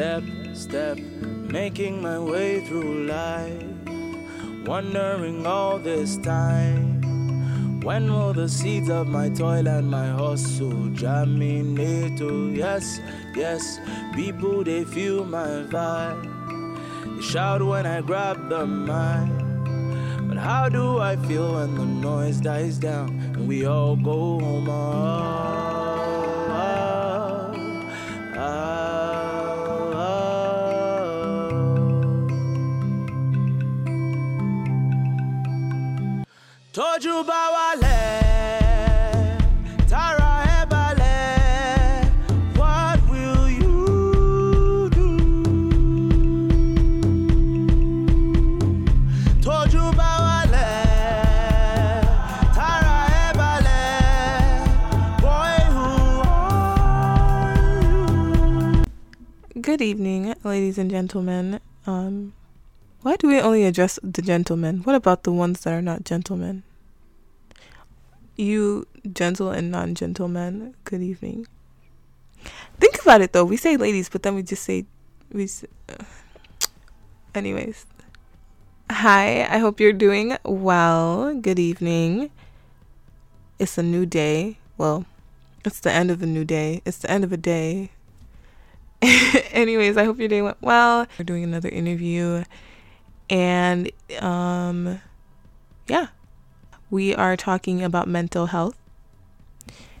Step, step, making my way through life. Wondering all this time. When will the seeds of my toil and my hustle germinate? Oh, yes, yes. People, they feel my vibe. They shout when I grab the mic. But how do I feel when the noise dies down and we all go home? Ah, Good evening, ladies and gentlemen. Um, why do we only address the gentlemen? What about the ones that are not gentlemen? You gentle and non gentlemen, good evening. Think about it though. We say ladies, but then we just say we. s- uh, anyways, hi. I hope you're doing well. Good evening. It's a new day. Well, it's the end of a new day. It's the end of a day. Anyways, I hope your day went well. We're doing another interview and um yeah. We are talking about mental health.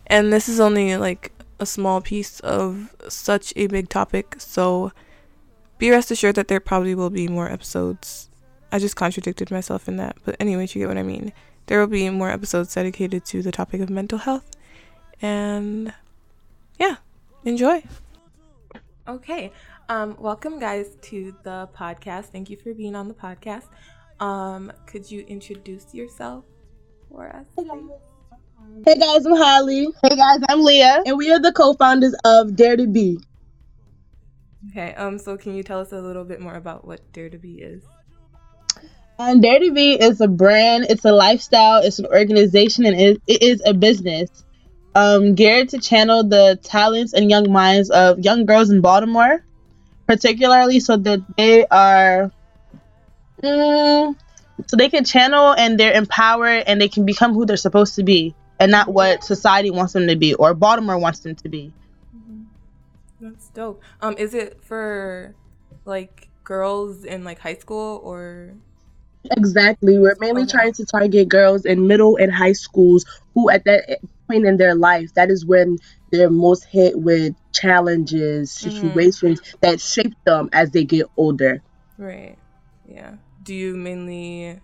And this is only like a small piece of such a big topic, so be rest assured that there probably will be more episodes. I just contradicted myself in that, but anyways, you get what I mean. There will be more episodes dedicated to the topic of mental health. And yeah, enjoy. Okay. Um, welcome guys to the podcast. Thank you for being on the podcast. Um, could you introduce yourself for us? please? Hey guys, I'm Holly. Hey guys, I'm Leah. And we are the co founders of Dare to Be. Okay. Um, so can you tell us a little bit more about what Dare to Be is? And Dare to Be is a brand, it's a lifestyle, it's an organization, and it, it is a business um, geared to channel the talents and young minds of young girls in Baltimore, particularly so that they are. Mm, so they can channel and they're empowered and they can become who they're supposed to be and not what society wants them to be or Baltimore wants them to be. That's dope. Um, is it for like girls in like high school or? Exactly. We're mainly Okay. trying to target girls in middle and high schools who, at that point in their life, that is when they're most hit with challenges, Mhm. situations that shape them as they get older. Right. Yeah. Do you mainly?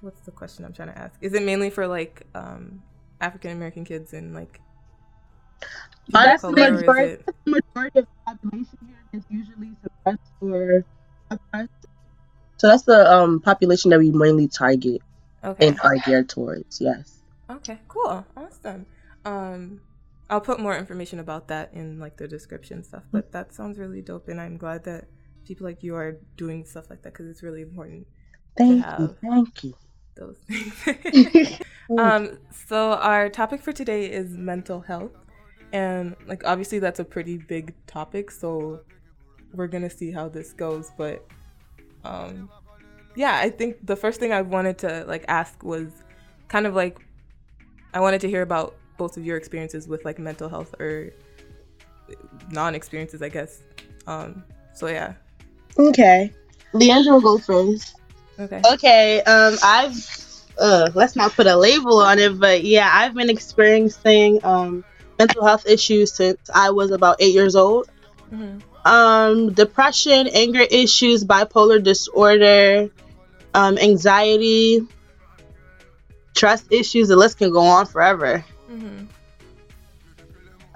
What's the question I'm trying to ask? Is it mainly for like um African American kids and like Honestly, majority, majority of the population here is usually suppressed or oppressed. So that's the um, population that we mainly target Okay. and are geared towards. Yes. Okay, cool. Awesome. Um I'll put more information about that in like the description stuff, but that sounds really dope and I'm glad that people like you are doing stuff like that cuz it's really important Thank you. Thank you. those things. um so our topic for today is mental health and like obviously that's a pretty big topic, so we're going to see how this goes, but um yeah, I think the first thing I wanted to like ask was kind of like I wanted to hear about both of your experiences with like mental health or non-experiences, I guess. Um, so yeah. Okay. Leandra will go first. Okay. Okay, um, I've uh, let's not put a label on it, but yeah, I've been experiencing um mental health issues since I was about eight years old. Mhm. Um, depression, anger issues, bipolar disorder, um, anxiety, trust issues. The list can go on forever. Mhm.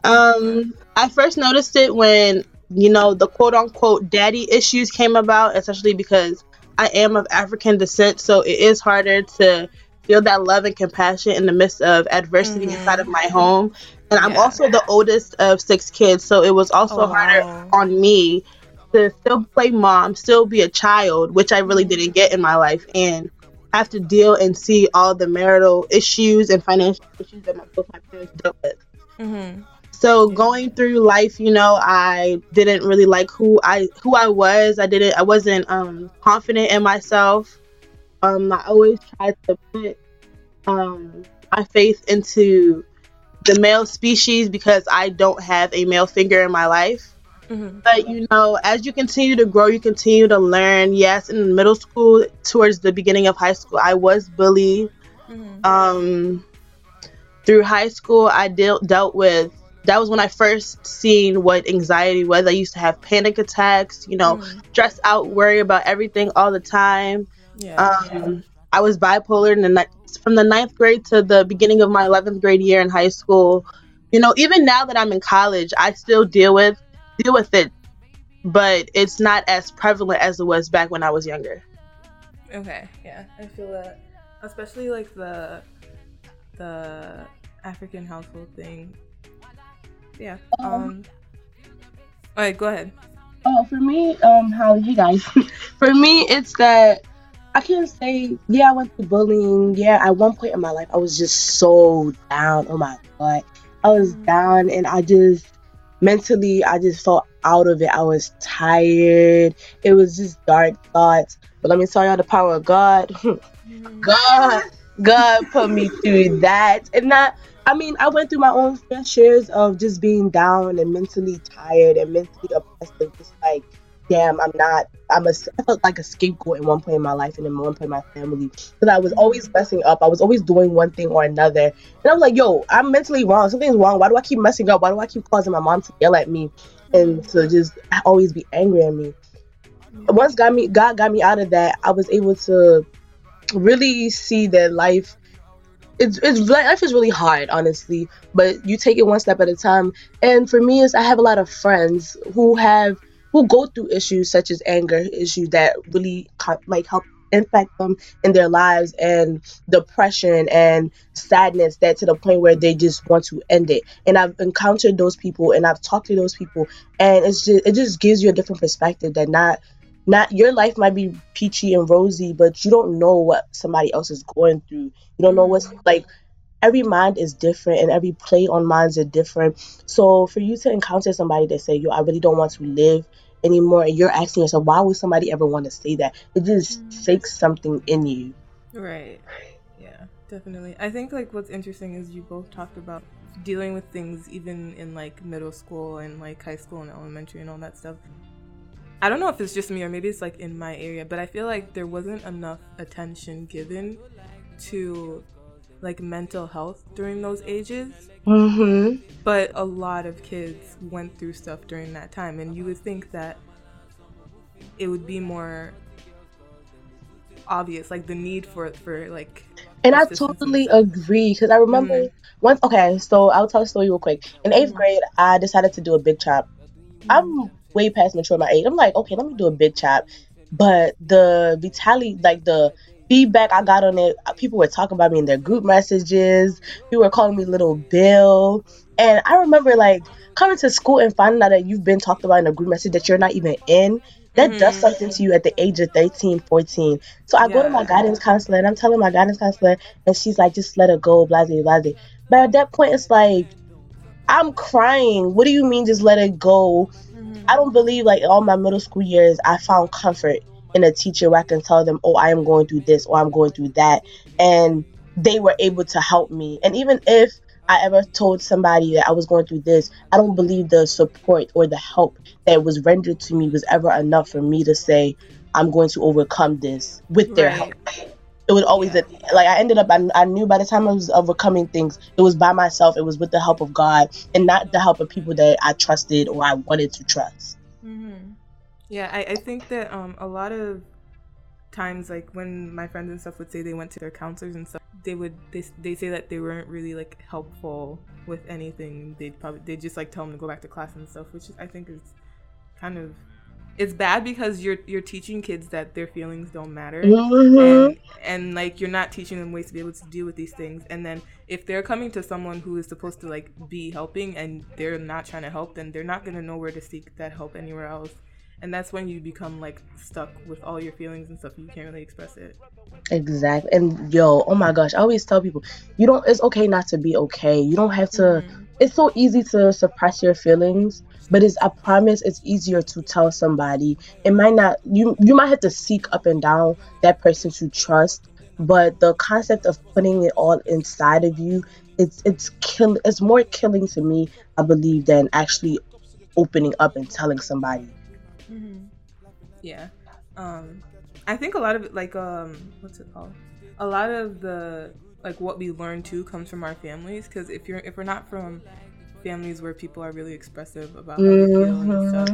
Um, I first noticed it when you know the quote unquote daddy issues came about, especially because I am of African descent, so it is harder to feel that love and compassion in the midst of adversity Mhm. inside of my home. And I'm Yeah. also the oldest of six kids, so it was also Oh, harder wow. on me to still play mom, still be a child, which I really didn't get in my life, and have to deal and see all the marital issues and financial issues that my, both my parents dealt with. Mhm. So going through life, you know, I didn't really like who I who I was. I didn't I wasn't um confident in myself. Um I always tried to put um my faith into the male species because I don't have a male figure in my life. Mm-hmm. But you know, as you continue to grow, you continue to learn. Yes, in middle school, towards the beginning of high school, I was bullied. Mm-hmm. Um, through high school, I dealt dealt with. That was when I first seen what anxiety was. I used to have panic attacks. You know, mm-hmm. stress out, worry about everything all the time. Yeah. Um, I was bipolar in the from the ninth grade to the beginning of my 11th grade year in high school. You know, even now that I'm in college, I still deal with deal with it, but it's not as prevalent as it was back when I was younger. Okay, yeah, I feel that, especially like the the African household thing. Yeah. Um. um all right, go ahead. Oh, for me, um, how you guys? for me, it's that I can't say, yeah, I went through bullying. Yeah, at one point in my life, I was just so down. Oh my God. I was mm-hmm. down and I just mentally, I just felt out of it. I was tired. It was just dark thoughts. But let me tell y'all the power of God. God, God put me through that. And that, I mean, I went through my own fair shares of just being down and mentally tired and mentally oppressed of just like damn, I'm not, I'm a, I felt like a scapegoat in one point in my life and in one point in my family. Because I was always messing up. I was always doing one thing or another. And I was like, yo, I'm mentally wrong. Something's wrong. Why do I keep messing up? Why do I keep causing my mom to yell at me and to just always be angry at me? Once God me God got me out of that, I was able to really see that life it's, it's life is really hard honestly but you take it one step at a time and for me is i have a lot of friends who have who go through issues such as anger issues that really like help impact them in their lives and depression and sadness that to the point where they just want to end it. And i've encountered those people and i've talked to those people and it's just it just gives you a different perspective that not not your life might be peachy and rosy but you don't know what somebody else is going through. You don't know what's like every mind is different and every play on minds are different. So for you to encounter somebody that say, yo, I really don't want to live anymore, and you're asking yourself, why would somebody ever want to say that? It just mm. takes something in you. Right. Yeah, definitely. I think like what's interesting is you both talked about dealing with things even in like middle school and like high school and elementary and all that stuff. I don't know if it's just me or maybe it's like in my area, but I feel like there wasn't enough attention given to like mental health during those ages. Mm-hmm. But a lot of kids went through stuff during that time, and you would think that it would be more obvious, like the need for for like. And I totally agree because I remember mm-hmm. once. Okay, so I'll tell a story real quick. In 8th mm-hmm. grade, I decided to do a big chop. I'm way past mature my age. I'm like, okay, let me do a big chop. But the vitality, like the feedback I got on it, uh, people were talking about me in their group messages. People were calling me Little Bill. And I remember like coming to school and finding out that you've been talked about in a group message that you're not even in. That mm-hmm. does something to you at the age of 13, 14. So I yeah. go to my guidance counselor and I'm telling my guidance counselor, and she's like, just let it go, blase, blase. But at that point, it's like, I'm crying. What do you mean, just let it go? Mm-hmm. I don't believe like all my middle school years, I found comfort in a teacher where I can tell them, oh, I am going through this or I'm going through that. And they were able to help me. And even if I ever told somebody that I was going through this, I don't believe the support or the help that was rendered to me was ever enough for me to say, I'm going to overcome this with their right. help. It was always yeah. that, like I ended up, I, I knew by the time I was overcoming things, it was by myself, it was with the help of God and not the help of people that I trusted or I wanted to trust. Yeah, I, I think that um, a lot of times, like when my friends and stuff would say they went to their counselors and stuff, they would they, they say that they weren't really like helpful with anything. They'd probably they just like tell them to go back to class and stuff, which I think is kind of it's bad because you're you're teaching kids that their feelings don't matter mm-hmm. and, and like you're not teaching them ways to be able to deal with these things and then if they're coming to someone who is supposed to like be helping and they're not trying to help then they're not going to know where to seek that help anywhere else and that's when you become like stuck with all your feelings and stuff. You can't really express it. Exactly. And yo, oh my gosh, I always tell people, you don't. It's okay not to be okay. You don't have to. Mhm. It's so easy to suppress your feelings, but it's. I promise, it's easier to tell somebody. It might not. You you might have to seek up and down that person to trust, but the concept of putting it all inside of you, it's it's kill. It's more killing to me, I believe, than actually opening up and telling somebody. Mm-hmm. Yeah. Um, I think a lot of it, like, um, what's it called? A lot of the like what we learn too comes from our families. Because if you're if we're not from families where people are really expressive about how they feel and stuff,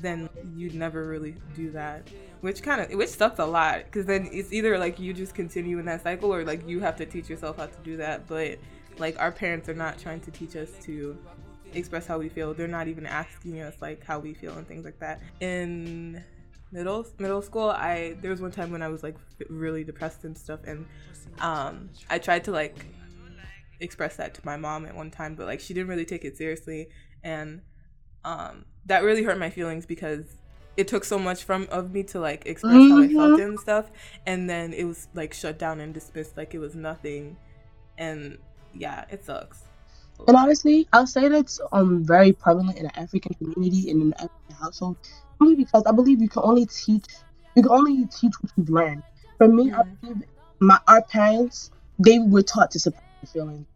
then you'd never really do that. Which kind of which sucks a lot. Because then it's either like you just continue in that cycle, or like you have to teach yourself how to do that. But like our parents are not trying to teach us to express how we feel. They're not even asking us like how we feel and things like that. In middle middle school, I there was one time when I was like really depressed and stuff, and um, I tried to like express that to my mom at one time, but like she didn't really take it seriously, and um, that really hurt my feelings because it took so much from of me to like express how I felt and stuff, and then it was like shut down and dismissed like it was nothing, and yeah, it sucks. And honestly, I'll say that's um very prevalent in the African community and in the African household, only because I believe you can only teach you can only teach what you've learned. For me, I believe my our parents they were taught to suppress their feelings.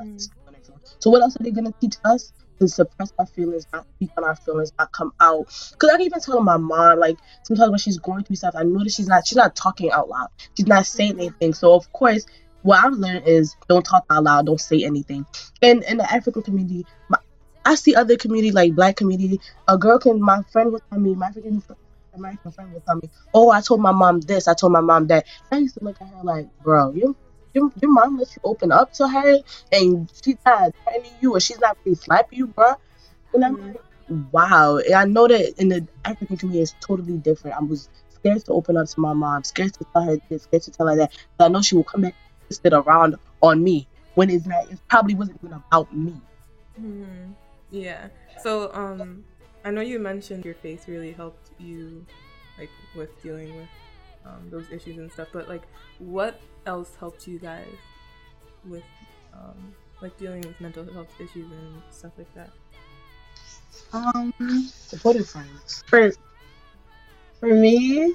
Mm. to speak on their feelings. So what else are they gonna teach us? To suppress our feelings, not speak on our feelings, not come out. Cause I can even tell my mom, like sometimes when she's going through stuff, I know that she's not she's not talking out loud. She's not saying anything. So of course, what I've learned is don't talk out loud, don't say anything. And in the African community, my, I see other community like black community. A girl can my friend will tell me, my African American friend will tell me, Oh, I told my mom this, I told my mom that. I used to look at her like, bro, you your, your mom lets you open up to her and she's not threatening you or she's not really slapping you, bro. And I'm like, wow. And I know that in the African community it's totally different. I was scared to open up to my mom, scared to tell her this, scared to tell her that. But I know she will come back it around on me when it's not it probably wasn't even about me. hmm Yeah. So, um, I know you mentioned your faith really helped you, like, with dealing with um, those issues and stuff. But like, what else helped you guys with, um, like dealing with mental health issues and stuff like that? Um, Supportive friends. for for me,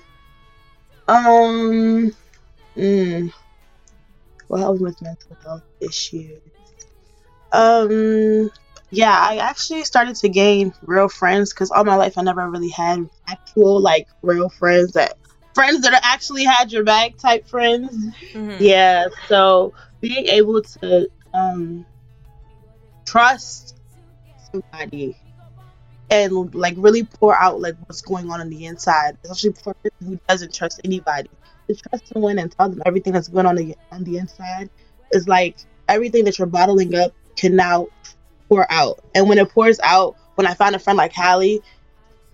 um, mm, what helps with mental health issues? Um, yeah, I actually started to gain real friends because all my life I never really had actual like real friends that friends that are actually had your back type friends. Mhm. Yeah, so being able to um trust somebody and like really pour out like what's going on on the inside, especially for person who doesn't trust anybody. To trust someone and tell them everything that's going on the, on the inside is like everything that you're bottling up can now pour out. And when it pours out, when I find a friend like Hallie,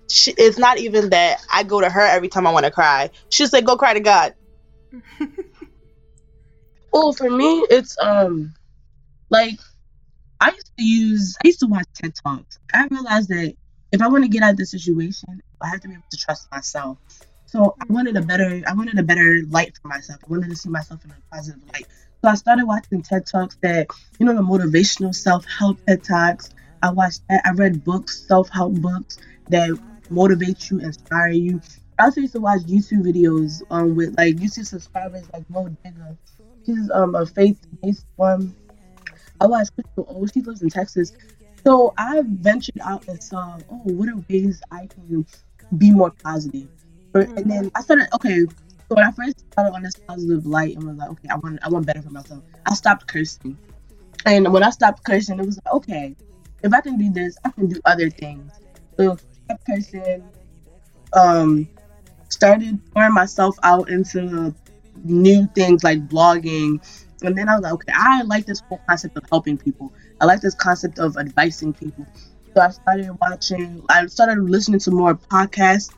she, it's not even that I go to her every time I want to cry. She'll say, "Go cry to God." Well, for me, it's um like I used to use I used to watch TED Talks. I realized that if I want to get out of the situation, I have to be able to trust myself. So I wanted a better I wanted a better light for myself. I wanted to see myself in a positive light. So I started watching TED Talks that, you know, the motivational self help TED Talks. I watched. I read books, self help books that motivate you, inspire you. I also used to watch YouTube videos um with like YouTube subscribers like Mo Digger. She's um a faith based one. I watched Crystal. She lives in Texas. So I ventured out and saw, oh, what are ways I can be more positive. And then I started okay. So when I first started on this positive light and was like, okay, I want I want better for myself. I stopped cursing. And when I stopped cursing, it was like, okay, if I can do this, I can do other things. So I cursing, um, started pouring myself out into new things like blogging. And then I was like, okay, I like this whole concept of helping people. I like this concept of advising people. So I started watching, I started listening to more podcasts.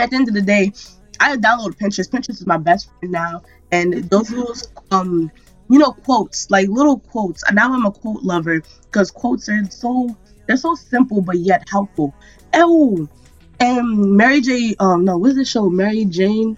At the end of the day, I downloaded Pinterest. Pinterest is my best friend now. And those little, um, you know, quotes, like little quotes. And now I'm a quote lover because quotes are so, they're so simple but yet helpful. Oh, And Mary J. Um, no, what's the show? Mary Jane.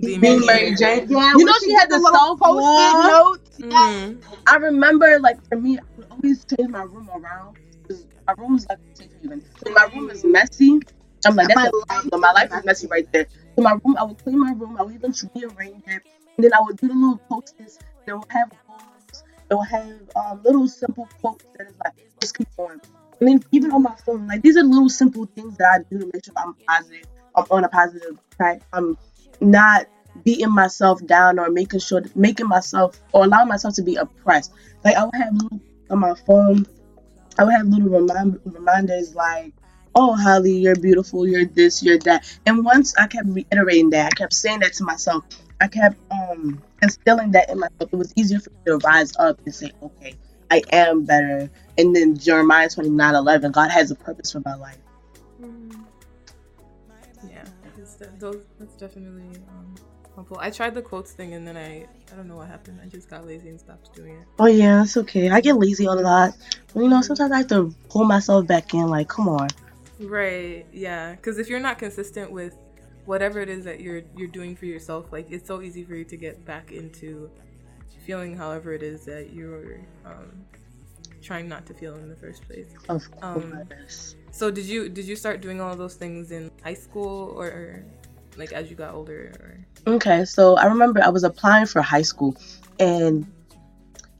Being Being Mary Mary Jane. Jane. Yeah, You know she had the little self post-it wall. notes. Mhm. I remember, like for me, I would always change my room around because my room is like even. So my room is messy. I'm like, that's My problem. My life is messy right there. So my room, I would clean my room. I would even rearrange it, and then I would do the little posters. They will have quotes. They will have um, little simple quotes that is like, just keep going. And then even on my phone, like these are little simple things that I do to make sure I'm positive. I'm on a positive track. I'm not beating myself down or making sure making myself or allowing myself to be oppressed. Like I would have little on my phone, I would have little remind, reminders like, "Oh, Holly, you're beautiful. You're this. You're that." And once I kept reiterating that, I kept saying that to myself. I kept um instilling that in myself. It was easier for me to rise up and say, "Okay, I am better." And then Jeremiah twenty nine eleven, God has a purpose for my life. Yeah, de- those, that's definitely um, I tried the quotes thing and then I, I don't know what happened. I just got lazy and stopped doing it. Oh yeah, it's okay. I get lazy a lot. But, you know, sometimes I have to pull myself back in. Like, come on. Right. Yeah. Because if you're not consistent with whatever it is that you're you're doing for yourself, like it's so easy for you to get back into feeling however it is that you're um, trying not to feel in the first place. Of Um. So did you did you start doing all those things in high school or like as you got older? Or Okay, so I remember I was applying for high school, and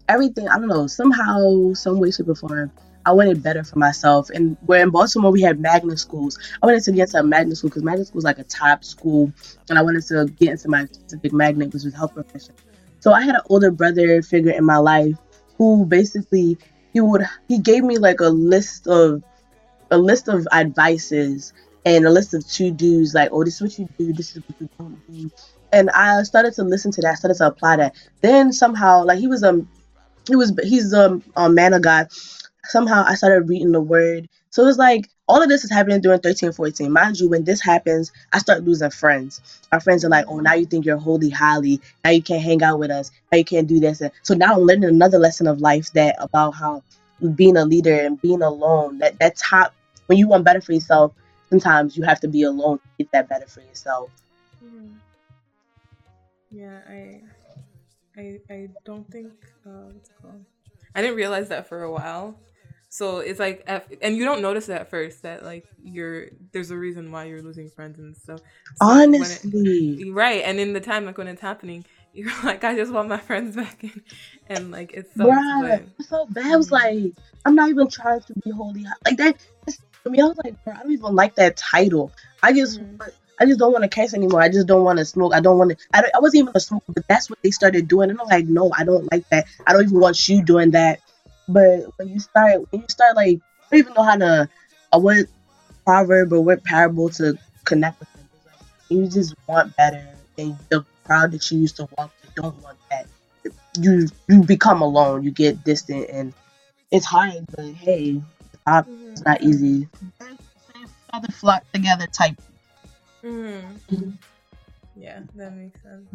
everything I don't know somehow, some way, shape, or form, I wanted better for myself. And where in Baltimore we had magnet schools, I wanted to get into a magnet school because magnet school is like a top school, and I wanted to get into my specific magnet, which was health profession. So I had an older brother figure in my life who basically he would he gave me like a list of a list of advices and a list of to dos like oh this is what you do this is what you don't do. And I started to listen to that started to apply that. Then somehow like he was um he was he's um, a man of God. Somehow I started reading the word. So it's like all of this is happening during 13 14 mind you when this happens I start losing friends. Our friends are like oh now you think you're holy highly now you can't hang out with us. Now you can't do this. So now I'm learning another lesson of life that about how being a leader and being alone that that top when you want better for yourself sometimes you have to be alone to get that better for yourself Yeah, I, I, I don't think uh, called? I didn't realize that for a while. So it's like, and you don't notice it at first that like you're there's a reason why you're losing friends and stuff. So when it- honestly right, and in the time like when it's happening, you're like, I just want my friends back in, and like it's so. Bruh, it's so bad. I was like, I'm not even trying to be holy. Like that, that's- for me, I was like, bro, I don't even like that title. I just, Mhm. I just don't want to curse anymore. I just don't want to smoke. I don't want to. I, don't- I wasn't even a smoker, but that's what they started doing. And I'm like, no, I don't like that. I don't even want you doing that. But when you start, when you start like, I don't even know how to, uh, what proverb or what parable to connect with them. Like, You just want better, and the crowd that you used to walk with don't want that. You you become alone. You get distant, and it's hard. But hey, Mhm. it's not easy. Other flock together type. Mhm. Yeah, that makes sense.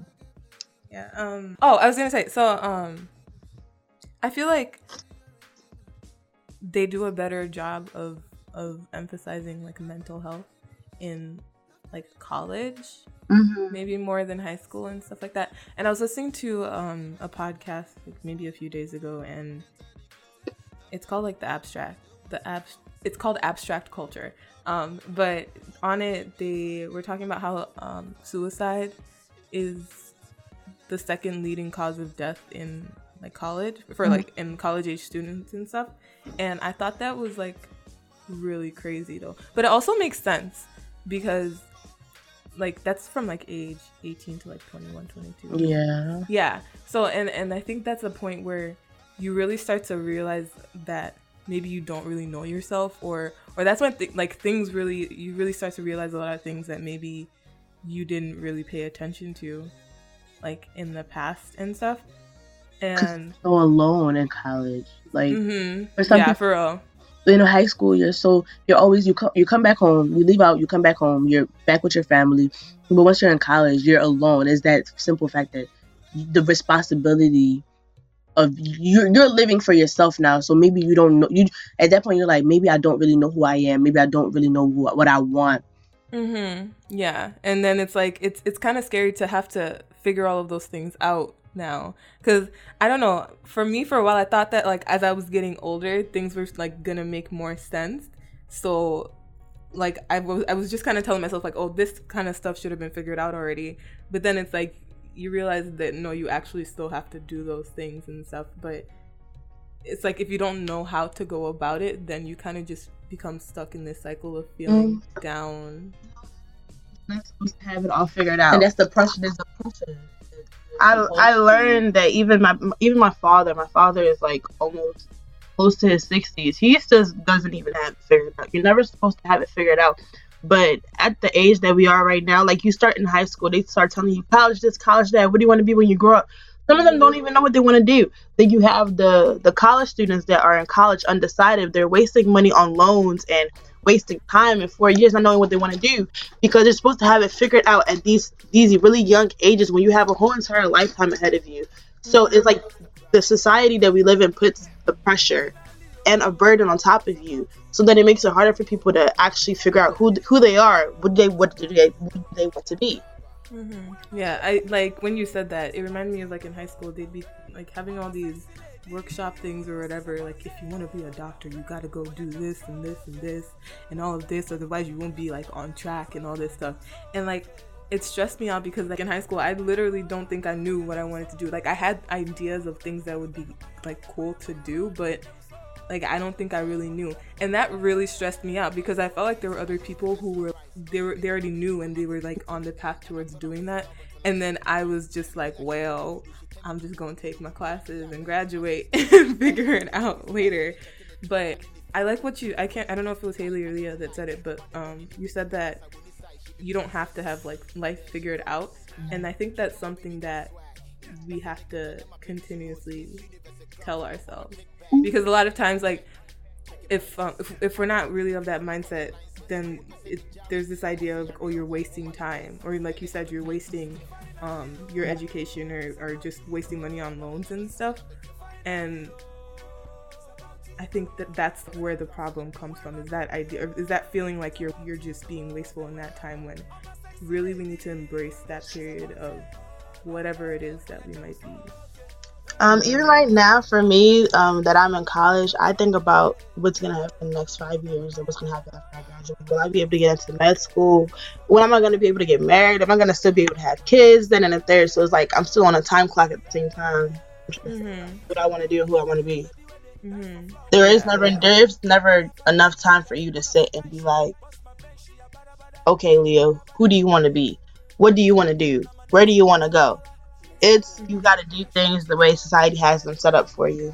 Yeah. Um. Oh, I was gonna say. So, um, I feel like they do a better job of of emphasizing like mental health in like college, Mm-hmm. maybe more than high school and stuff like that. And I was listening to um a podcast like maybe a few days ago, and it's called like the abstract the abs it's called abstract culture um but on it they were talking about how um suicide is the second leading cause of death in like college for Mhm. like in college age students and stuff and i thought that was like really crazy though but it also makes sense because like that's from like age 18 to like 21 22 Yeah. yeah. So and and I think that's a point where you really start to realize that maybe you don't really know yourself or or that's when th- like things really you really start to realize a lot of things that maybe you didn't really pay attention to like in the past and stuff. And So alone in college, like mhm. for some yeah, for real. in high school, you're so you're always you come you come back home, you leave out, you come back home, you're back with your family. But once you're in college, you're alone. It's that simple fact that the responsibility of you're you're living for yourself now. So maybe you don't know you at that point you're like maybe I don't really know who I am. Maybe I don't really know who, what I want. Mhm. Yeah. And then it's like it's it's kind of scary to have to figure all of those things out now cuz I don't know, for me for a while I thought that like as I was getting older, things were like to make more sense. So like I was I was just kind of telling myself like, "Oh, this kind of stuff should have been figured out already." But then it's like you realize that no, you actually still have to do those things and stuff, but it's like if you don't know how to go about it, then you kind of just become stuck in this cycle of feeling Mm. down. Not supposed to have it all figured out. And that's the pressure. There's the pressure. I I learned that even my even my father, my father is like almost close to his sixties. He still doesn't even have it figured out. You're never supposed to have it figured out. But at the age that we are right now, like you start in high school, they start telling you college this, college that. What do you want to be when you grow up? Some of them don't even know what they want to do. Then you have the the college students that are in college undecided. They're wasting money on loans and wasting time in four years not knowing what they want to do because they're supposed to have it figured out at these these really young ages when you have a whole entire lifetime ahead of you. So it's like the society that we live in puts the pressure and a burden on top of you. So then it makes it harder for people to actually figure out who who they are, what they what do they what do they want to be. Mm-hmm. Yeah, I like when you said that. It reminded me of like in high school, they'd be like having all these workshop things or whatever. Like if you want to be a doctor, you got to go do this and this and this and all of this, otherwise you won't be like on track and all this stuff. And like it stressed me out because like in high school, I literally don't think I knew what I wanted to do. Like I had ideas of things that would be like cool to do, but like I don't think I really knew, and that really stressed me out because I felt like there were other people who were they were they already knew and they were like on the path towards doing that, and then I was just like, well, I'm just gonna take my classes and graduate and figure it out later. But I like what you I can't I don't know if it was Haley or Leah that said it, but um you said that you don't have to have like life figured out, and I think that's something that we have to continuously tell ourselves because a lot of times like if um, if, if we're not really of that mindset then it, there's this idea of oh you're wasting time. Or like you said you're wasting um, your education or, or just wasting money on loans and stuff. And I think that that's where the problem comes from is that idea is that feeling like you're you're just being wasteful in that time when really we need to embrace that period of whatever it is that we might be Um, even right now, for me, um, that I'm in college, I think about what's gonna happen in the next five years and what's gonna happen after I graduate. Will I be able to get into med school? When am I gonna be able to get married? Am I gonna still be able to have kids? Then and a third. So it's like I'm still on a time clock at the same time. What I want to do and who I want to be. mm-hmm. There is never there's never enough time for you to sit and be like, okay, Leo, who do you want to be? What do you want to do? Where do you want to go? It's you got to do things the way society has them set up for you.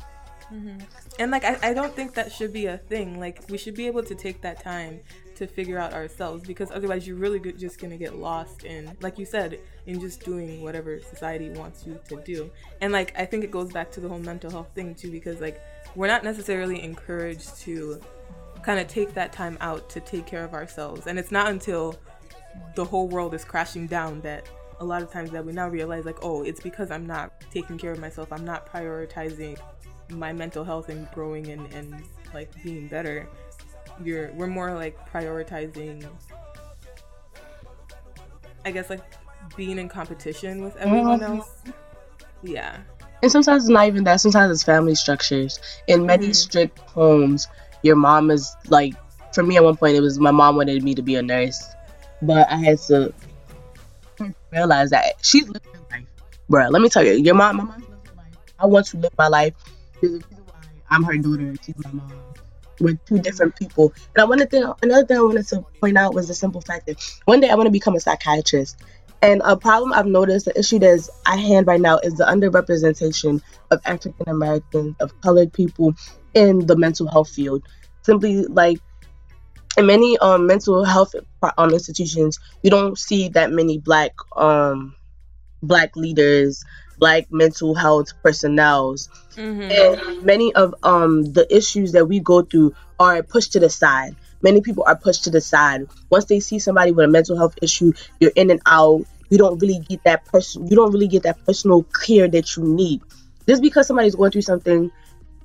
Mm-hmm. And like I, I don't think that should be a thing. Like we should be able to take that time to figure out ourselves because otherwise you're really just gonna get lost in, like you said, in just doing whatever society wants you to do. And like I think it goes back to the whole mental health thing too because like we're not necessarily encouraged to kind of take that time out to take care of ourselves. And it's not until the whole world is crashing down that a lot of times that we now realize like oh it's because i'm not taking care of myself i'm not prioritizing my mental health and growing and, and like being better you're we're more like prioritizing i guess like being in competition with everyone Mhm. else yeah And sometimes it's not even that. Sometimes it's family structures. In many Mhm. strict homes, your mom is like, for me at one point, it was my mom wanted me to be a nurse, but I had to realize that she's living her life, bro. Let me tell you, your mom, my mom's living her life. I want to live my life. I'm her daughter. She's my mom. We're two different people. And I wanted to, another thing I wanted to point out was the simple fact that one day I want to become a psychiatrist. And a problem I've noticed, the issue that's at hand right now is the underrepresentation of African Americans, of colored people in the mental health field. Simply like in many um, mental health um, institutions, you don't see that many black um, black leaders, black mental health personnels mm-hmm. and many of um the issues that we go through are pushed to the side. Many people are pushed to the side. Once they see somebody with a mental health issue you're in and out. You don't really get that person you don't really get that personal care that you need. Just because somebody's going through something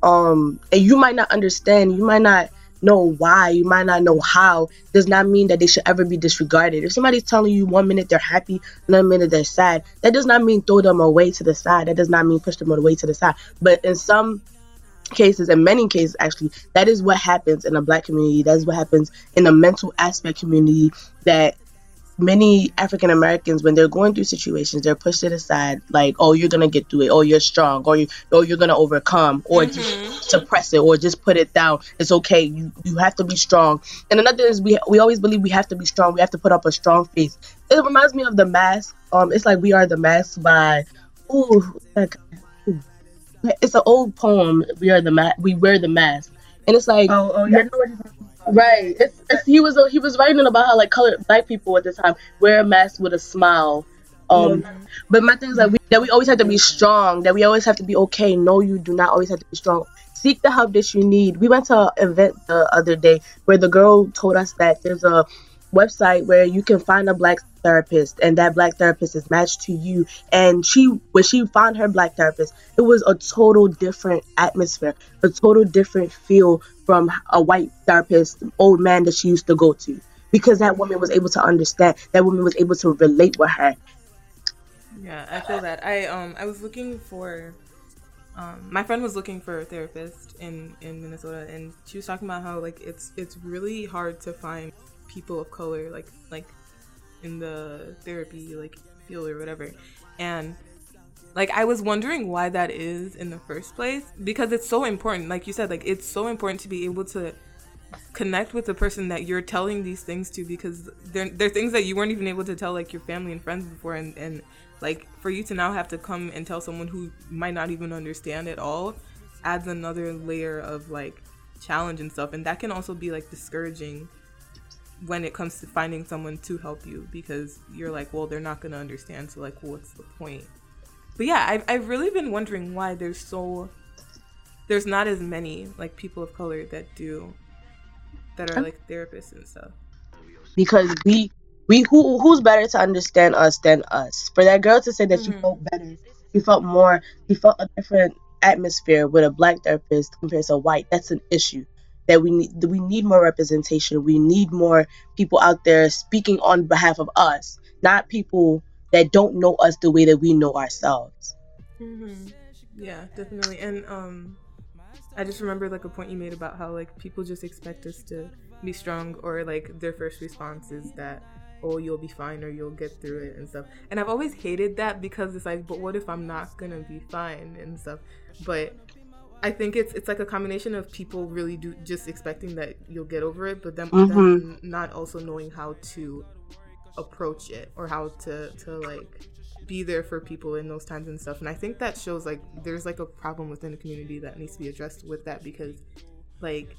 um and you might not understand you might not know why, you might not know how, does not mean that they should ever be disregarded. If somebody's telling you one minute they're happy, another minute they're sad, that does not mean throw them away to the side. That does not mean push them away to the side. But in some cases in many cases actually that is what happens in a black community that is what happens in the mental aspect community that many African Americans, when they're going through situations, they're pushed to the side, like, "Oh, you're gonna get through it. Oh, you're strong. Or you, oh, you're gonna overcome. Or mm-hmm. suppress it. Or just put it down. It's okay. You, you have to be strong." And another thing is we, we always believe we have to be strong. We have to put up a strong face. It reminds me of the mask. Um, it's like we are the mask by, ooh, like, ooh. it's an old poem. We are the mask. We wear the mask, and it's like, oh, oh, yeah. Right. It's, it's, he was he was writing about how like colored black people at the time wear a mask with a smile. Um, mm-hmm. but my thing is that we that we always have to be strong. That we always have to be okay. No, you do not always have to be strong. Seek the help that you need. We went to an event the other day where the girl told us that there's a website where you can find a black therapist and that black therapist is matched to you. And she when she found her black therapist it was a total different atmosphere a total different feel from a white therapist old man that she used to go to because that woman was able to understand that woman was able to relate with her. Yeah i feel that. I um i was looking for um, my friend was looking for a therapist in in Minnesota, and she was talking about how like it's it's really hard to find people of color like like in the therapy like field or whatever. And like i was wondering why that is in the first place because it's so important like you said like it's so important to be able to connect with the person that you're telling these things to because they're, they're things that you weren't even able to tell like your family and friends before. And, and like for you to now have to come and tell someone who might not even understand at all adds another layer of like challenge and stuff. And that can also be like discouraging when it comes to finding someone to help you because you're like, well, they're not gonna understand. So like, what's the point? But yeah, I've I've really been wondering why there's so there's not as many like people of color that do that are like therapists and stuff. Because we we who who's better to understand us than us? For that girl to say that mm-hmm. she felt better, she felt more, she felt a different atmosphere with a black therapist compared to a white. That's an issue that we need we need more representation. We need more people out there speaking on behalf of us, not people that don't know us the way that we know ourselves. Mm-hmm. Yeah, definitely. And um, I just remember like a point you made about how like people just expect us to be strong, or like their first response is that oh you'll be fine or you'll get through it and stuff and i've always hated that because it's like but what if i'm not gonna be fine and stuff but I think it's it's like a combination of people really do just expecting that you'll get over it, but then, mm-hmm. not also knowing how to approach it or how to to like be there for people in those times and stuff. And I think that shows like there's like a problem within the community that needs to be addressed with that because like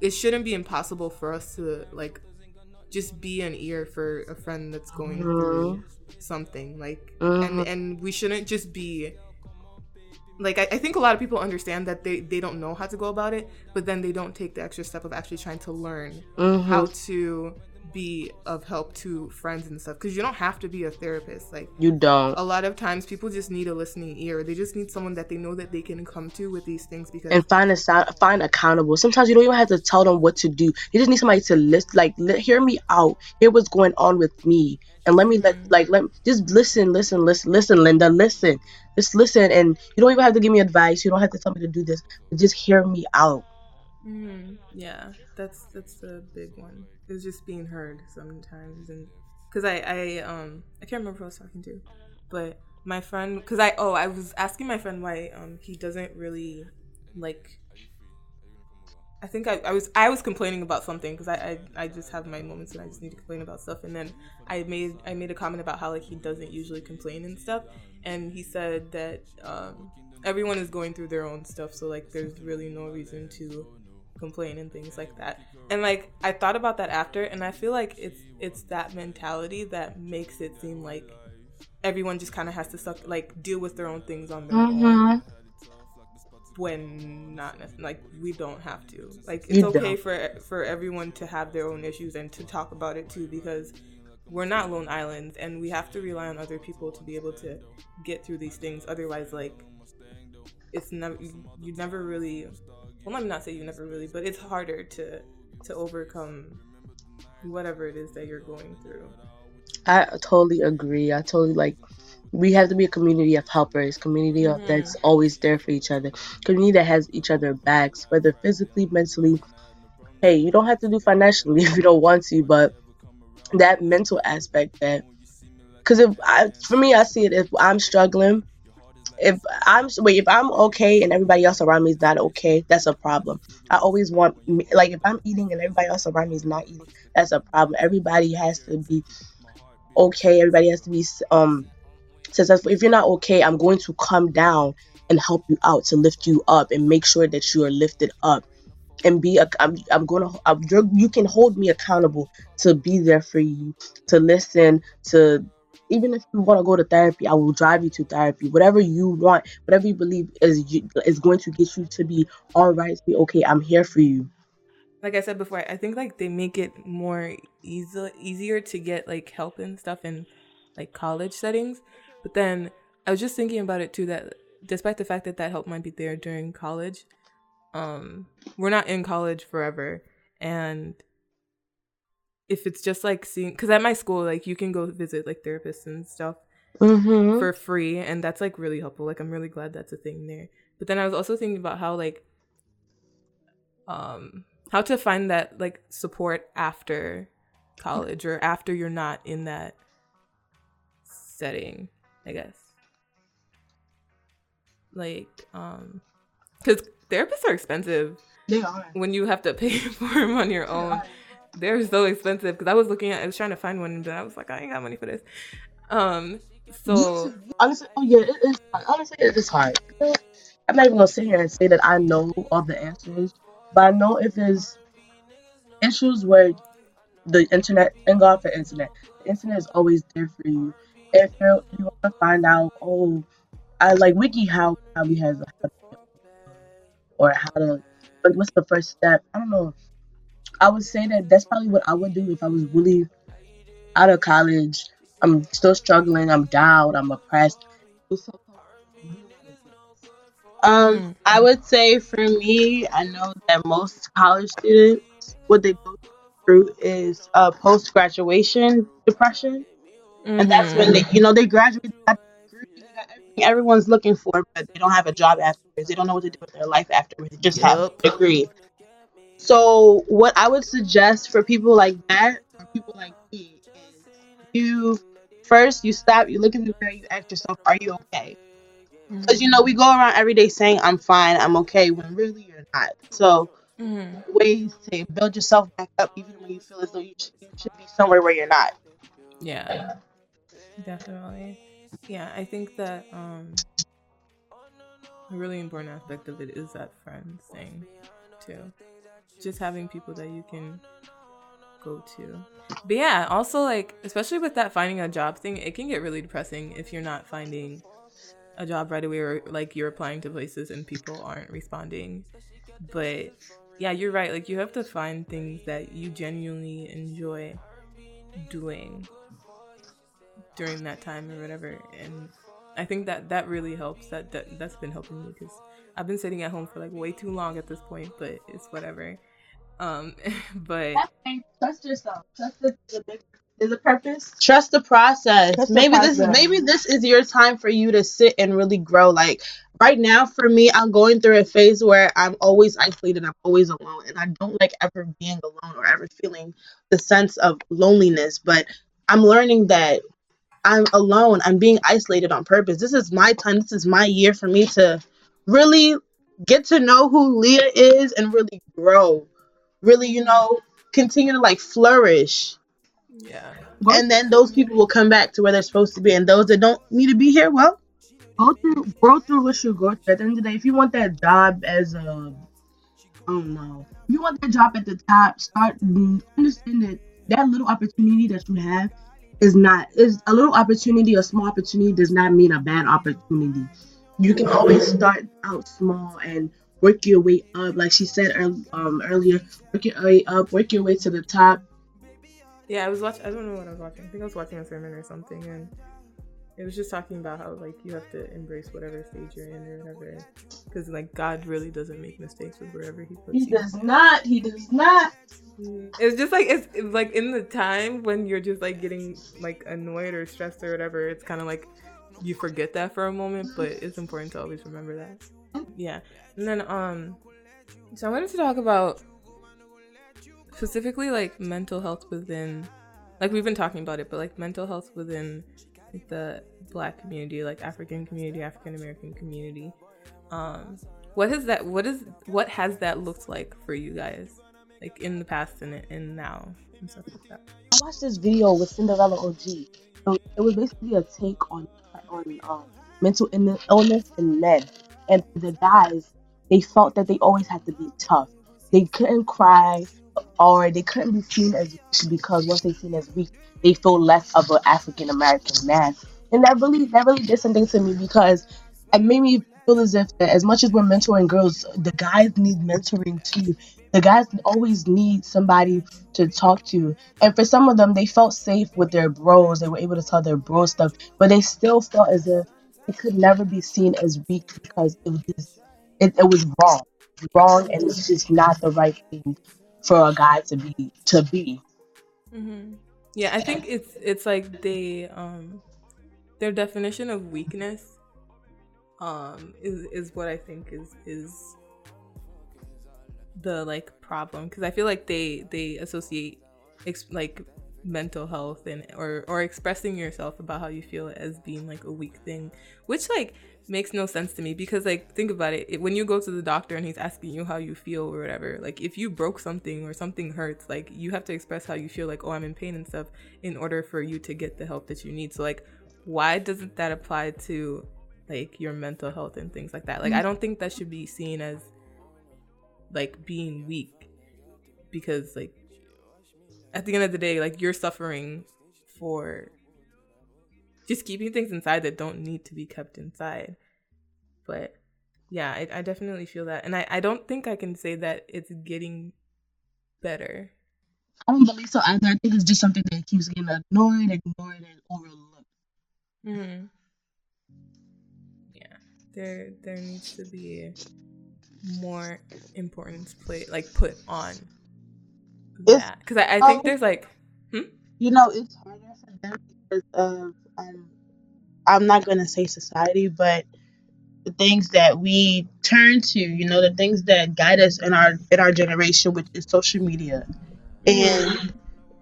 it shouldn't be impossible for us to like just be an ear for a friend that's going mm-hmm. through something like mm-hmm. and and we shouldn't just be like I, I, think a lot of people understand that they, they don't know how to go about it but then they don't take the extra step of actually trying to learn mm-hmm. how to be of help to friends and stuff because you don't have to be a therapist like you don't. a lot of times people just need a listening ear. They just need someone that they know that they can come to with these things because and find a sound find accountable. Sometimes you don't even have to tell them what to do. You just need somebody to list like li- hear me out. Hear what's going on with me. And let me let mm-hmm. like let just listen listen listen listen linda listen just listen and you don't even have to give me advice. You don't have to tell me to do this. Just hear me out. Mm, yeah that's that's the big one. It's just being heard sometimes and because I, I um i can't remember who i was talking to but my friend because i oh i was asking my friend why um he doesn't really like I think I, I was I was complaining about something because I, I I just have my moments and I just need to complain about stuff. And then I made I made a comment about how like he doesn't usually complain and stuff. And he said that um, everyone is going through their own stuff so like there's really no reason to complain and things like that. And like I thought about that after and I feel like it's it's that mentality that makes it seem like everyone just kind of has to suck like deal with their own things on their mm-hmm. own when not like we don't have to like it's you okay don't. for for everyone to have their own issues and to talk about it too because we're not lone islands and we have to rely on other people to be able to get through these things otherwise like it's never you never really well, let me not say you never really, but it's harder to to overcome whatever it is that you're going through. I totally agree. I totally like. We have to be a community of helpers, community of, Mhm. that's always there for each other, community that has each other backs, whether physically, mentally. Hey, you don't have to do financially if you don't want to, but that mental aspect that, because if I, for me, I see it if I'm struggling, if I'm wait, if I'm okay and everybody else around me is not okay, that's a problem. I always want me- like if I'm eating and everybody else around me is not eating, that's a problem. Everybody has to be okay. Everybody has to be um successful. If you're not okay, I'm going to come down and help you out to lift you up and make sure that you are lifted up and be a I'm, I'm gonna you can hold me accountable to be there for you to listen to even if you want to go to therapy i will drive you to therapy whatever you want whatever you believe is is going to get you to be all right be okay i'm here for you like I said before, I think like they make it more easy easier to get like help and stuff in like college settings. But then I was just thinking about it too that despite the fact that that help might be there during college, um, we're not in college forever, and if it's just like seeing, because at my school like you can go visit like therapists and stuff mm-hmm. for free and that's like really helpful. Like i'm really glad that's a thing there. But then i was also thinking about how like um how to find that like support after college or after you're not in that setting i guess. Like um because therapists are expensive. They are. When you have to pay for them on your own. They're so expensive because i was looking at i was trying to find one but i was like i ain't got money for this. Um so honestly oh yeah it is honestly it is hard. I'm not even gonna sit here and say that i know all the answers but i know if there's issues where the internet and god for internet the internet is always there for you if you want to find out oh i like wikihow probably has a or how to like what's the first step? I don't know. I would say that that's probably what i would do if i was really out of college. I'm still struggling. I'm down. I'm oppressed. Um, Mm. I would say for me, I know that most college students, what they go through is uh, post graduation depression, and that's when they, you know, they graduate, they got the degree, they got everything everyone's looking for, but they don't have a job afterwards. They don't know what to do with their life afterwards. They just have a degree. So, what I would suggest for people like that, or people like me, is you first you stop, you look in the mirror, you ask yourself, are you okay? Because you know we go around every day saying I'm fine, I'm okay, when really you're not. So Mhm. ways to build yourself back up, even when you feel as though you should, you should be somewhere where you're not. Yeah, definitely. Yeah, I think that um, a really important aspect of it is that friends thing, too. Just having people that you can go to. But yeah, also like, especially with that finding a job thing, it can get really depressing if you're not finding a job right away or like you're applying to places and people aren't responding. But yeah, you're right. Like, you have to find things that you genuinely enjoy doing during that time or whatever and i think that that really helps that, that that's been helping me because i've been sitting at home for like way too long at this point but it's whatever um but trust yourself trust the, the big there's a purpose Trust the process. Trust the maybe this process. maybe this is your time for you to sit and really grow. Like right now for me, I'm going through a phase where I'm always isolated, I'm always alone, and I don't like ever being alone or ever feeling the sense of loneliness. But I'm learning that I'm alone. I'm being isolated on purpose. This is my time. This is my year for me to really get to know who Leah is and really grow. Really, you know, continue to like flourish. yeah And then those people will come back to where they're supposed to be. And those that don't need to be here, well, go through go through what you go through. At the end of the day, if you want that job as a I don't know, if you want that job at the top, start mm, understand that that little opportunity that you have is not is a little opportunity, a small opportunity does not mean a bad opportunity. You can always start out small and work your way up, like she said earl- um, earlier. Work your way up, work your way to the top. yeah i was watching i don't know what i was watching i think i was watching a sermon or something and it was just talking about how like you have to embrace whatever stage you're in or whatever, because like God really doesn't make mistakes with wherever He puts you. He does not. He does not. It's just like it's, it's like in the time when you're just like getting like annoyed or stressed or whatever. It's kind of like you forget that for a moment, but it's important to always remember that. Yeah, and then um, so I wanted to talk about specifically like mental health within, like we've been talking about it, but like mental health within the Black community, like African community, African American community. Um, what has that? What is what has that looked like for you guys? like in the past and and now and stuff like that. I watched this video with Cinderella OG. So it was basically a take on on um, mental illness in men, and the guys they felt that they always had to be tough. They couldn't cry or they couldn't be seen as weak because once they seen as weak, they feel less of an African American man. And that really that really did something to me because it made me feel as if that as much as we're mentoring girls, the guys need mentoring too. The guys always need somebody to talk to. And for some of them, they felt safe with their bros. They were able to tell their bro stuff, but they still felt as if it could never be seen as weak because it was just, it, it was wrong. Wrong, and it's just not the right thing for a guy to be to be. Mm-hmm. Yeah, I think it's it's like they um their definition of weakness um is is what I think is is the like problem because I feel like they they associate ex- like mental health and or or expressing yourself about how you feel as being like a weak thing, which like makes no sense to me because like think about it, it when you go to the doctor and he's asking you how you feel or whatever like if you broke something or something hurts like you have to express how you feel like oh i'm in pain and stuff in order for you to get the help that you need. So like why doesn't that apply to like your mental health and things like that? Like i mm-hmm. don't think that should be seen as like being weak because like at the end of the day like you're suffering for just keeping things inside that don't need to be kept inside but yeah i, I definitely feel that and I, I don't think i can say that it's getting better I don't believe so either. I think it's just something that keeps getting ignored, ignored, and overlooked. mm-hmm. yeah there there needs to be more importance play like put on that because I, I think um, there's like you know, it's harder for them of um, I'm not gonna say society, but the things that we turn to, you know, the things that guide us in our in our generation, which is social media, and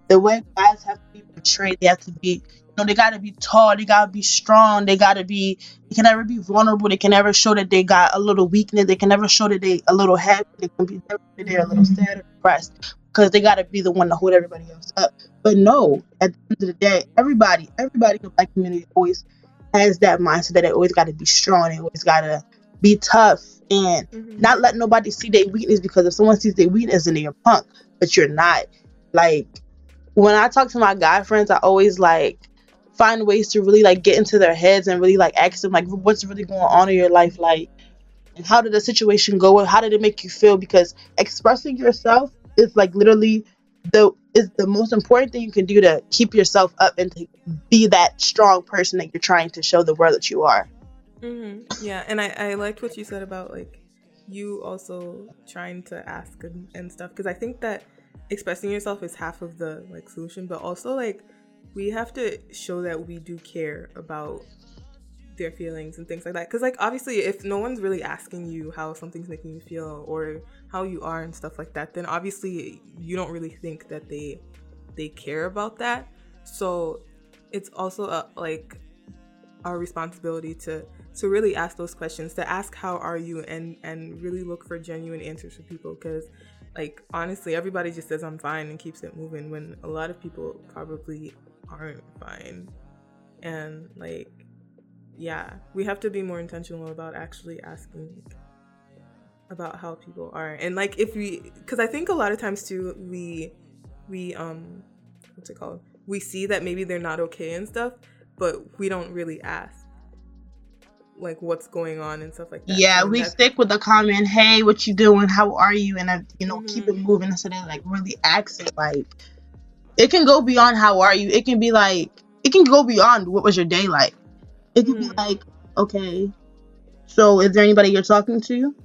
the way guys have to be portrayed, they have to be, know, they gotta be tall, they gotta be strong, they gotta be, they can never be vulnerable, they can never show that they got a little weakness, they can never show that they a little happy, they can be they're a little sad or depressed, because they gotta be the one to hold everybody else up. But no, at the end of the day, everybody, everybody in the black community always has that mindset that they always got to be strong, they always got to be tough, and Mhm. not let nobody see their weakness because if someone sees their weakness, then they're punk, but you're not. Like when I talk to my guy friends, I always like find ways to really like get into their heads and really like ask them like what's really going on in your life, like and how did the situation go? How did it make you feel? Because expressing yourself is like literally the is the most important thing you can do to keep yourself up and to be that strong person that you're trying to show the world that you are. hmm Yeah, and I, I liked what you said about like you also trying to ask and, and stuff because I think that expressing yourself is half of the like solution, but also like we have to show that we do care about their feelings and things like that. Because like obviously, if no one's really asking you how something's making you feel or how you are and stuff like that, then obviously you don't really think that they they care about that. So it's also a, like our responsibility to to really ask those questions to ask how are you and and really look for genuine answers for people because like honestly everybody just says i'm fine and keeps it moving when a lot of people probably aren't fine and like yeah we have to be more intentional about actually asking about how people are and like if we because i think a lot of times too we we um what's it called we see that maybe they're not okay and stuff but we don't really ask like what's going on and stuff like that Yeah, So we stick with the comment, "Hey, what you doing? How are you?" and uh, you know, keep it Mhm. moving instead of like really asking. Like, it can go beyond "How are you?" It can be like, it can go beyond "What was your day like?" It could be Mhm. like, okay, so is there anybody you're talking to?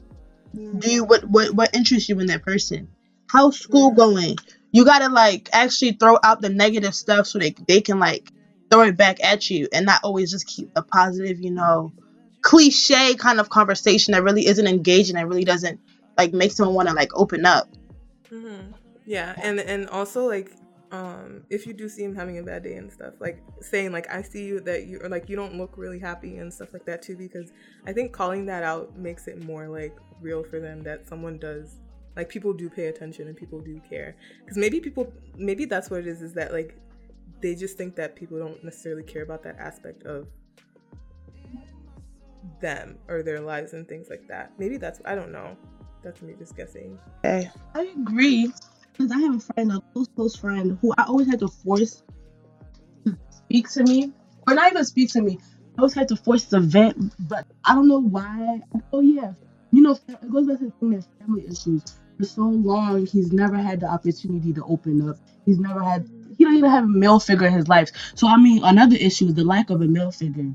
Do you what what what interests you in that person? How's school going? You gotta like actually throw out the negative stuff so they they can like throw it back at you and not always just keep a positive, you know, cliche kind of conversation that really isn't engaging that really doesn't like make someone want to like open up. hmm Yeah, and and also like um if you do see him having a bad day and stuff, like saying like I see you that you or like you don't look really happy and stuff like that too, because I think calling that out makes it more like real for them that someone does like people do pay attention and people do care. Because maybe people maybe that's what it is is that like they just think that people don't necessarily care about that aspect of them or their lives and things like that. Maybe that's I don't know. That's me just guessing. Okay. I agree because I have a friend, a close close friend, who I always had to force to speak to me, or not even speak to me. I always had to force to vent, but I don't know why. Oh yeah, you know, it goes back to the thing that family issues. For so long, he's never had the opportunity to open up. He's never had. He don't even have a male figure in his life. So I mean, another issue is the lack of a male figure.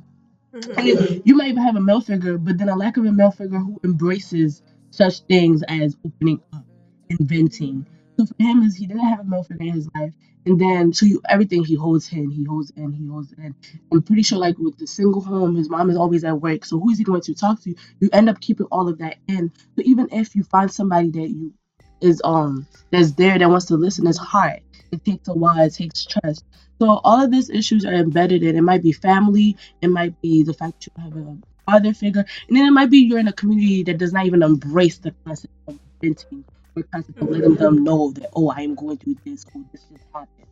Mhm. I you might even have a male figure, but then a lack of a male figure who embraces such things as opening up, inventing. So for him, is he didn't have a figure in his life, and then so you everything he holds in, he holds in, he holds in. I'm pretty sure, like with the single home, his mom is always at work, so who is he going to talk to? You end up keeping all of that in. So even if you find somebody that you is um that's there that wants to listen, it's hard. It takes a while. It takes trust. So all of these issues are embedded in. It might be family. It might be the fact you have a father figure, and then it might be you're in a community that does not even embrace the concept of venting concept of letting them know that oh I am going through this or this just happened.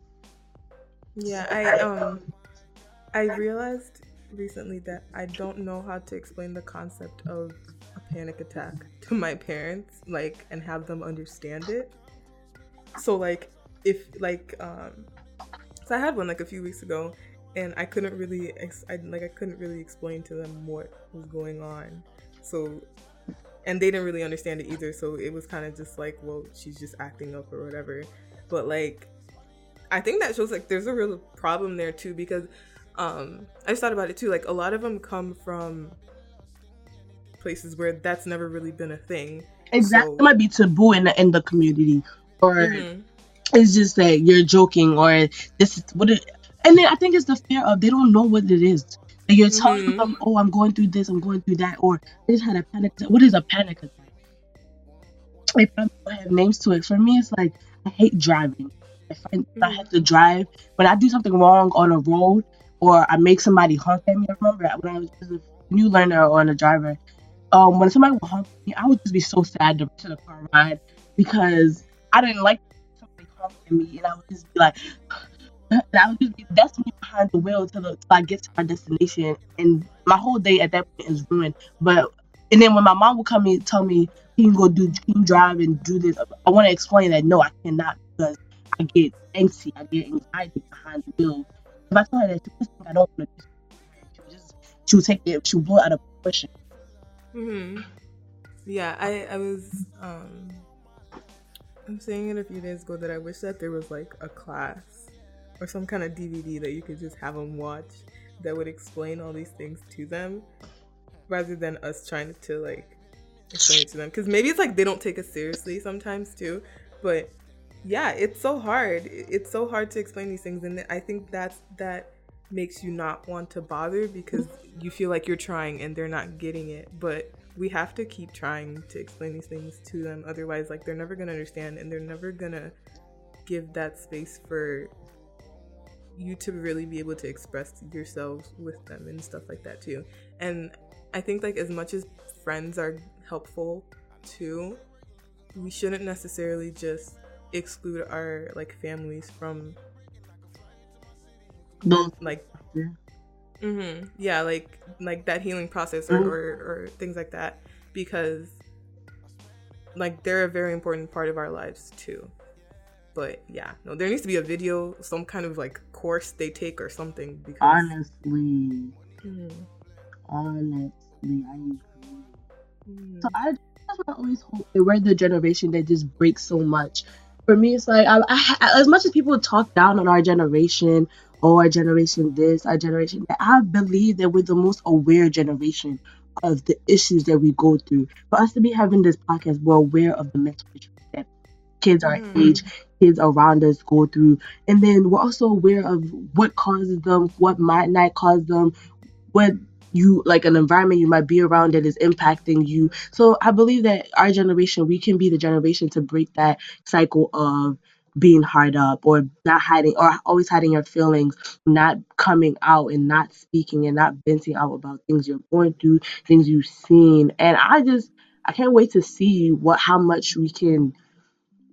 Yeah, I um I realized recently that I don't know how to explain the concept of a panic attack to my parents, like and have them understand it. So like if like um so I had one like a few weeks ago and I couldn't really ex- I, like I couldn't really explain to them what was going on. So and they didn't really understand it either, so it was kind of just like, well, she's just acting up or whatever. But like I think that shows like there's a real problem there too because um I just thought about it too. Like a lot of them come from places where that's never really been a thing. Exactly, So- it might be taboo in the in the community, or Mhm. it's just that you're joking, or this is what it. And then I think it's the fear of they don't know what it is. Like you're telling Mhm. them, "Oh, I'm going through this, I'm going through that," or I just had a panic. attack." What is a panic attack? If I have names to it, for me, it's like I hate driving. If I, if I have to drive, when I do something wrong on a road, or I make somebody honk at me. I remember when I was just a new learner on a driver, um, when somebody would honk at me, I would just be so sad to to the car ride because I didn't like somebody honking at me, and I would just be like, and I would just be that's me behind the wheel till, till I get to my destination, and my whole day at that point is ruined. But and then when my mom would come and tell me, "Can you go do, can you drive and do this?" I want to explain that no, I cannot because I get anxiety, I get anxiety behind the wheel. If I tell her that, she I don't want to. She would take it, she would blow it out of proportion. hmm Yeah, I I was um I'm saying it a few days ago that I wish that there was like a class or some kind of DVD that you could just have them watch that would explain all these things to them rather than us trying to like explain it to them. Because maybe it's like they don't take us seriously sometimes too but yeah it's so hard. It's so hard to explain these things and i think that's that makes you not want to bother because you feel like you're trying and they're not getting it but we have to keep trying to explain these things to them otherwise like they're never going to understand and they're never going to give that space for you to really be able to express yourselves with them and stuff like that too and i think like as much as friends are helpful too we shouldn't necessarily just exclude our like families from Those like Yeah. hmm yeah like like that healing process or, Mhm. or or things like that because like they're a very important part of our lives too but yeah no there needs to be a video some kind of like course they take or something because honestly, Mhm. honestly, I agree. Mhm. So I that's what I always hope that we're the generation that just breaks so much. For me, it's like I, I, as much as people talk down on our generation oh, our generation this, our generation that. I believe that we're the most aware generation of the issues that we go through. For us to be having this podcast, we're aware of the mental issues kids our Mm. age, kids around us go through. And then we're also aware of what causes them, what might not cause them, what you like an environment you might be around that is impacting you. So I believe that our generation, we can be the generation to break that cycle of being hard up or not hiding or always hiding your feelings, not coming out and not speaking and not venting out about things you're going through, things you've seen. And I just I can't wait to see what how much we can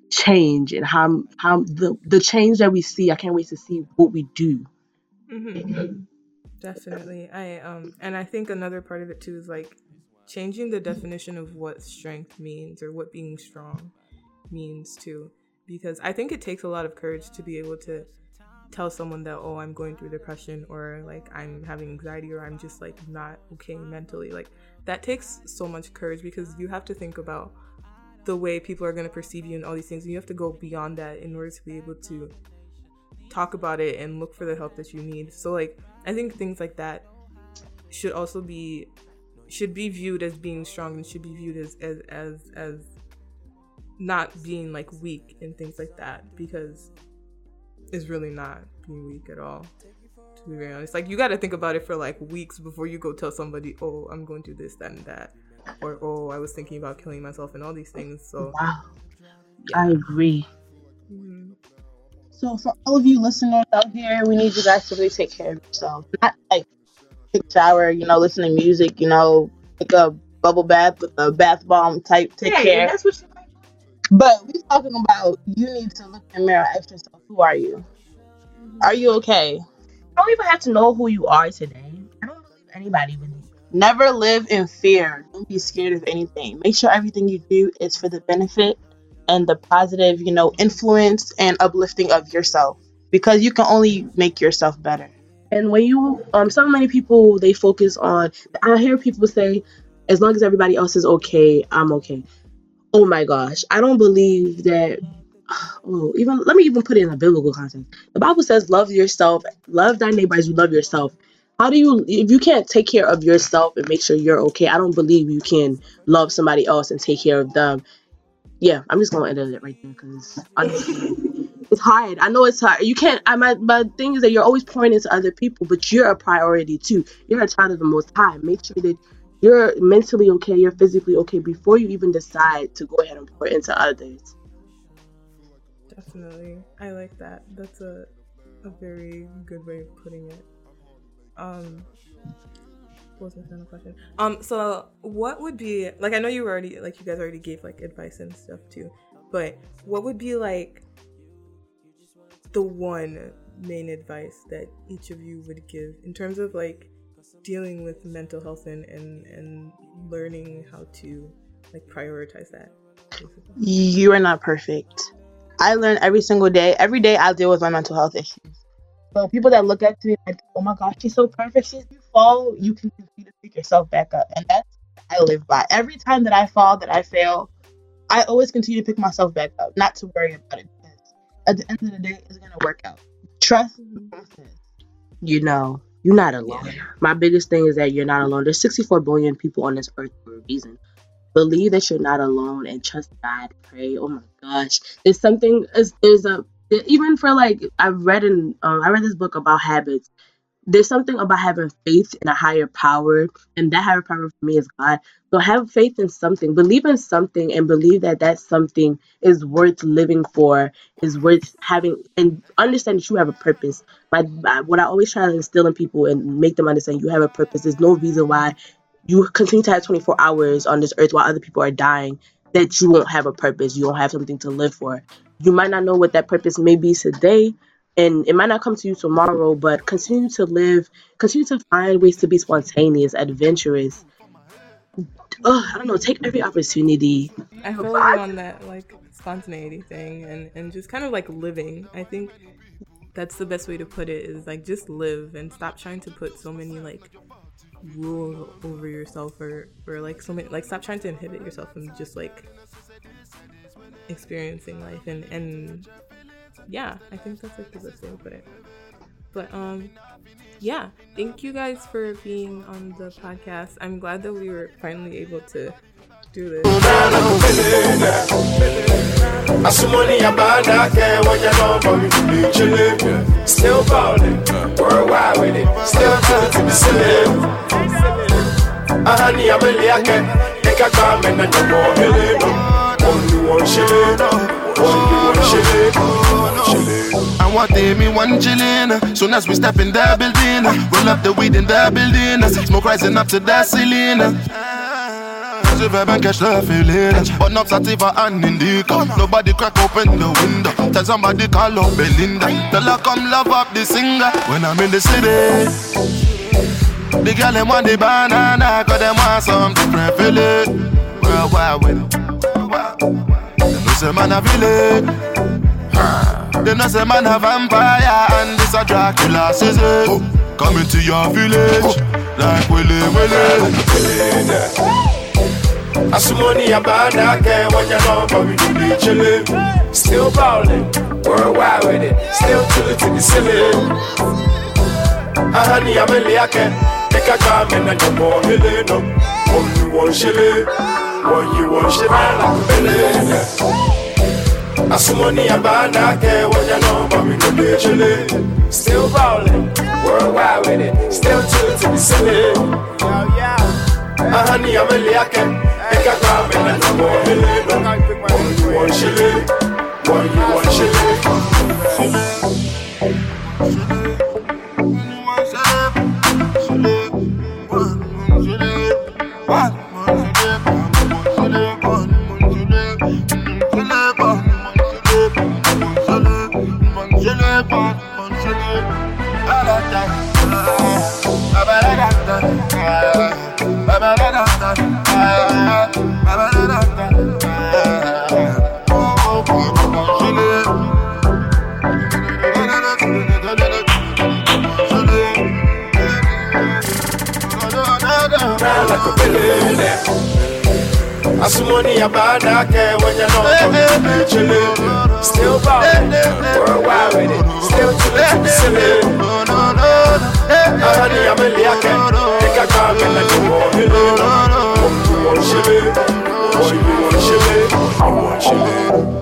change and how how the the change that we see. I can't wait to see what we do. hmm Definitely. I um and I think another part of it too is like changing the definition of what strength means or what being strong means too. Because I think it takes a lot of courage to be able to tell someone that, oh, I'm going through depression or like I'm having anxiety or I'm just like not okay mentally. Like that takes so much courage because you have to think about the way people are going to perceive you and all these things. And you have to go beyond that in order to be able to talk about it and look for the help that you need. So like I think things like that should also be should be viewed as being strong and should be viewed as as as, as not being like weak and things like that because it's really not being weak at all. To be very honest, like you got to think about it for like weeks before you go tell somebody, "Oh, I'm going through this, that, and that," or "Oh, I was thinking about killing myself," and all these things. So, Wow. I agree. mhm. So for all of you listeners out here, we need you guys to really take care of yourselves. Not like take a shower, you know, listen to music, you know, take a bubble bath with a bath bomb type. Take Yeah, care. what But we're talking about you need to look in the mirror, ask yourself, who are you? Are you okay? I don't even have to know who you are today. I don't believe anybody really. Never live in fear. Don't be scared of anything. Make sure everything you do is for the benefit and the positive, you know, influence and uplifting of yourself. Because you can only make yourself better. And when you, um, so many people they focus on. I hear people say, as long as everybody else is okay, I'm okay. Oh my gosh, I don't believe that. Oh, even let me even put it in a biblical context. The Bible says, "Love yourself, love thy neighbor as you love yourself." How do you, if you can't take care of yourself and make sure you're okay? I don't believe you can love somebody else and take care of them. Yeah, I'm just gonna end it right there because it's hard. I know it's hard. You can't. I my my thing is that you're always pouring into other people, but you're a priority too. You're a child of the Most High. Make sure that you're mentally okay, you're physically okay before you even decide to go ahead and pour into others. Definitely. I like that. That's a a very good way of putting it. Um what was my final question? Um so what would be like I know you already like you guys already gave like advice and stuff too, but what would be like the one main advice that each of you would give in terms of like dealing with mental health and and, and learning how to like prioritize that? You are not perfect. I learn every single day. Every day I deal with my mental health issues. So people that look at me like, oh my gosh, she's so perfect. She's you fall, you can continue to pick yourself back up. And that's what I live by. Every time that I fall, that I fail, I always continue to pick myself back up, not to worry about it. Because at the end of the day, it's gonna work out. Trust the process. You know, you're not alone. My biggest thing is that you're not alone. There's 64 billion people on this earth for a reason. Believe that you're not alone and trust God. Pray. Oh my gosh, there's something. There's a even for like I've read in um, I read this book about habits. There's something about having faith in a higher power, and that higher power for me is God. So have faith in something, believe in something, and believe that that something is worth living for, is worth having, and understand that you have a purpose. My, my what I always try to instill in people and make them understand you have a purpose. There's no reason why you continue to have 24 hours on this earth while other people are dying that you won't have a purpose. You don't have something to live for. You might not know what that purpose may be today, and it might not come to you tomorrow, but continue to live, continue to find ways to be spontaneous, adventurous. Ugh, I don't know, take every opportunity. I feel like on that like spontaneity thing and and just kind of like living. I think that's the best way to put it is like just live and stop trying to put so many like rules over yourself or or like so many like stop trying to inhibit yourself from just like experiencing life and and yeah, I think that's like the best way to put it. But um, yeah, thank you guys for being on the podcast. I'm glad that we were finally able to do this. Asumoni abada ke wanya no for me to be chillin'. Still ballin', worldwide with it. Still good to be silly. Ahani abeli ake, eka kame na nyamo hele no. Only one shillin', only one shillin', shillin'. I want them in one chillin'. Soon as we step in the building, roll up the weed in the building. Smoke rising up to the ceiling. Je vais bien catch the feeling. Burn up sativa and indica Nobody crack open the window. Tell somebody call up Belinda. Tell her come love up the singer. When I'm in the city The girl them want the banana. Cause them want some different feeling. Worldwide with it They know say man a villain. They know say man a vampire. And this a Dracula season. Coming to your village. Like Willy Willy Asumoni abada ke wanya no for me to be chillin'. Still ballin', worldwide with it. Still chillin' to be silly. Ahani abeli ake, eka kame na nyamo hele no. Only one you want chile? one shillin' like a belly. Asumoni abada ke wanya no for me to be chillin'. Still ballin', worldwide with it. Still chillin' to be silly. Ahani abeli ake, eka kame na nyamo hele no. Only one shillin', one you one shillin'. Billionaire. Asumoni abada ke wanya no for me to be chillin'. Still ballin', worldwide with it. Still chillin' eh. silly. Ahani abeli ake, eka kame na nyamo hele no. One one shillin', one you